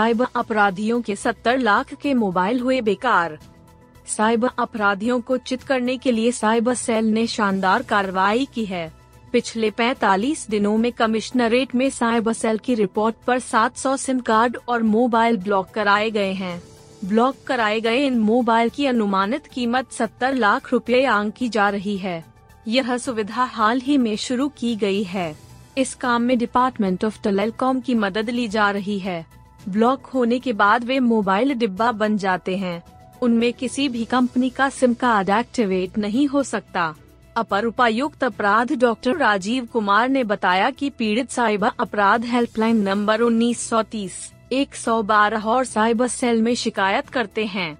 Cyber अपराधियों के 70 लाख के मोबाइल हुए बेकार। साइबर अपराधियों को चित करने के लिए साइबर सेल ने शानदार कार्रवाई की है। पिछले 45 दिनों में कमिश्नरेट में साइबर सेल की रिपोर्ट पर 700 सिम कार्ड और मोबाइल ब्लॉक कराए गए हैं। ब्लॉक कराए गए इन मोबाइल की अनुमानित कीमत 70 लाख रुपए आंकी जा रही है। यह सुविधा हाल ही में शुरू की गई है। इस काम में डिपार्टमेंट ऑफ़ टेलीकॉम की मदद ली जा रही है। ब्लॉक होने के बाद वे मोबाइल डिब्बा बन जाते हैं। उनमें किसी भी कंपनी का सिम कार्ड एक्टिवेट नहीं हो सकता। अपर उपायुक्त अपराध डॉक्टर राजीव कुमार ने बताया कि पीड़ित साइबर अपराध हेल्पलाइन नंबर 1930 112 और साइबर सेल में शिकायत करते हैं।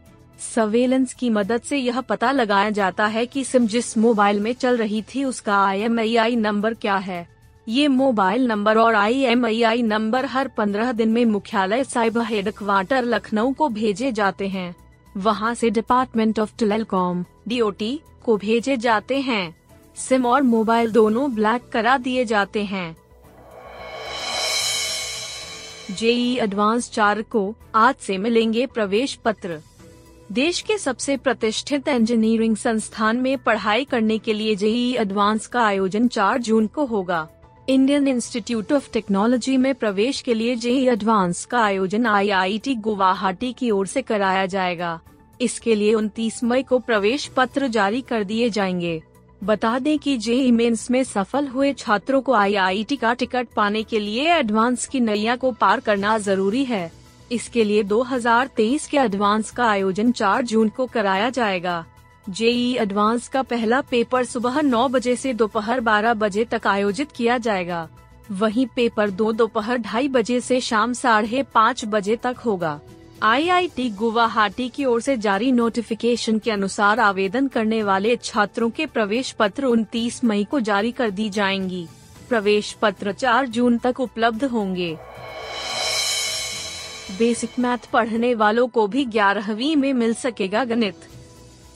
सर्वेलेंस की मदद से यह पता लगाया जाता है कि सिम जिस मोबाइल में चल रही थी उसका आई नंबर क्या है। ये मोबाइल नंबर और आई नंबर हर पंद्रह दिन में मुख्यालय साइबर हेडक्वार्टर लखनऊ को भेजे जाते हैं। वहाँ से डिपार्टमेंट ऑफ़ टेलीकॉम डीओटी को भेजे जाते हैं। सिम और मोबाइल दोनों ब्लैक करा दिए जाते हैं। जेई एडवांस चार को आज से मिलेंगे प्रवेश पत्र। देश के सबसे प्रतिष्ठित इंजीनियरिंग संस्थान में पढ़ाई करने के लिए जेई एडवांस का आयोजन 4 जून को होगा। इंडियन इंस्टीट्यूट ऑफ़ टेक्नोलॉजी में प्रवेश के लिए जेई एडवांस का आयोजन आईआईटी गुवाहाटी की ओर से कराया जाएगा। इसके लिए 29 मई को प्रवेश पत्र जारी कर दिए जाएँगे। बता दें कि जेई मेंस में सफल हुए छात्रों को आईआईटी का टिकट पाने के लिए एडवांस की नैया को पार करना ज़रूरी है। इसके लिए 2023 के एडवांस का आयोजन 4 जून को कराया जाएगा। जेई एडवांस का पहला पेपर सुबह 9 बजे से दोपहर 12 बजे तक आयोजित किया जाएगा। वहीं पेपर दो दोपहर ढाई बजे से शाम साढ़े पाँच बजे तक होगा। आईआईटी गुवाहाटी की ओर से जारी नोटिफिकेशन के अनुसार आवेदन करने वाले छात्रों के प्रवेश पत्र 29 मई को जारी कर दी जाएँगी। प्रवेश पत्र 4 जून तक उपलब्ध होंगे। बेसिक मैथ पढ़ने वालों को भी ग्यारहवीं में मिल सकेगा गणित।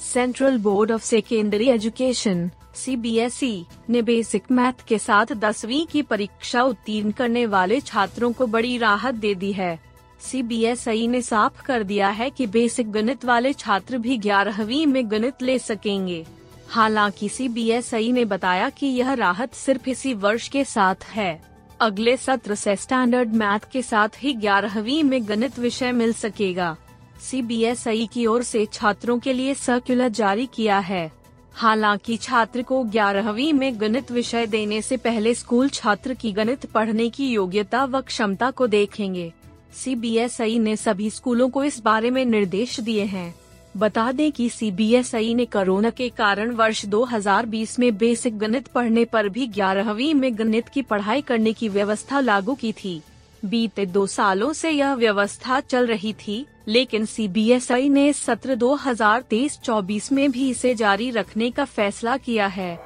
Central board of secondary education CBSE ने बेसिक मैथ के साथ दसवीं की परीक्षा उत्तीर्ण करने वाले छात्रों को बड़ी राहत दे दी है। सी ने साफ़ कर दिया है कि बेसिक गणित वाले छात्र भी ग्यारहवीं में गणित ले सकेंगे। हालाँकि सी ने बताया कि यह राहत सिर्फ़ इसी वर्ष के साथ है। अगले सत्र से स्टैंडर्ड मैथ के साथ ही ग्यारहवीं में गणित विषय मिल सकेगा। सी की ओर से छात्रों के लिए सर्कुलर जारी किया है। हालाँकि छात्र को ग्यारहवीं में गणित विषय देने से पहले स्कूल छात्र की गणित पढ़ने की योग्यता व क्षमता को देखेंगे। सी ने सभी स्कूलों को इस बारे में निर्देश दिए हैं। बता दें कि सी ने कोरोना के कारण वर्ष 2020 में बेसिक गणित पढ़ने पर भी ग्यारहवीं में गणित की पढ़ाई करने की व्यवस्था लागू की थी। बीते दो सालों से यह व्यवस्था चल रही थी। लेकिन सी ने सत्र 2023-24 में भी इसे जारी रखने का फैसला किया है।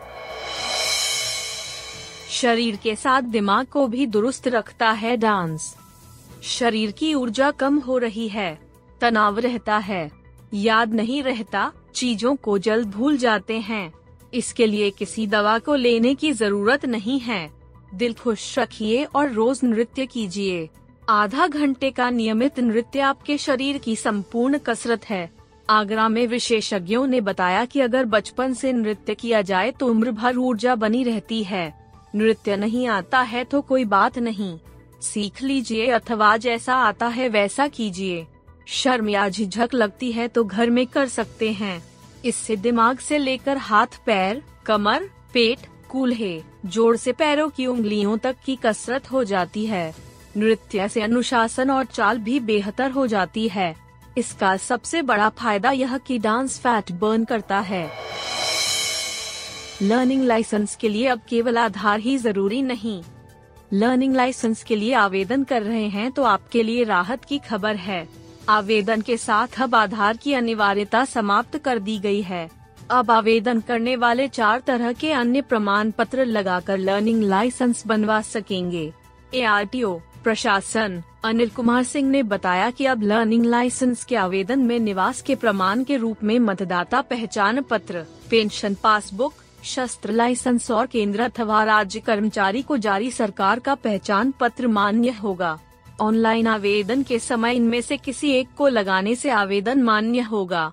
शरीर के साथ दिमाग को भी दुरुस्त रखता है डांस। शरीर की ऊर्जा कम हो रही है, तनाव रहता है, याद नहीं रहता, चीज़ों को जल्द भूल जाते हैं। इसके लिए किसी दवा को लेने की ज़रूरत नहीं है। दिल खुश रखिए और रोज नृत्य कीजिए। आधा घंटे का नियमित नृत्य आपके शरीर की संपूर्ण कसरत है। आगरा में विशेषज्ञों ने बताया कि अगर बचपन से नृत्य किया जाए तो उम्र भर ऊर्जा बनी रहती है। नृत्य नहीं आता है तो कोई बात नहीं। सीख लीजिए अथवा जैसा आता है वैसा कीजिए। शर्म या झिझक लगती है तो घर में कर सकते हैं। इससे दिमाग से लेकर हाथ, पैर, कमर, पेट, कूल्हे, जोड़ से पैरों की उंगलियों तक की कसरत हो जाती है। नृत्य से अनुशासन और चाल भी बेहतर हो जाती है। इसका सबसे बड़ा फ़ायदा यह कि डांस फैट बर्न करता है। लर्निंग लाइसेंस के लिए अब केवल आधार ही ज़रूरी नहीं। लर्निंग लाइसेंस के लिए आवेदन कर रहे हैं तो आपके लिए राहत की खबर है। आवेदन के साथ अब आधार की अनिवार्यता समाप्त कर दी गई है। अब आवेदन करने वाले चार तरह के अन्य प्रमाण पत्र लगाकर लर्निंग लाइसेंस बनवा सकेंगे। एआरटीओ प्रशासन अनिल कुमार सिंह ने बताया कि अब लर्निंग लाइसेंस के आवेदन में निवास के प्रमाण के रूप में मतदाता पहचान पत्र पेंशन पासबुक शस्त्र लाइसेंस और केंद्र अथवा राज्य कर्मचारी को जारी सरकार का पहचान पत्र मान्य होगा। ऑनलाइन आवेदन के समय इनमें से किसी एक को लगाने से आवेदन मान्य होगा।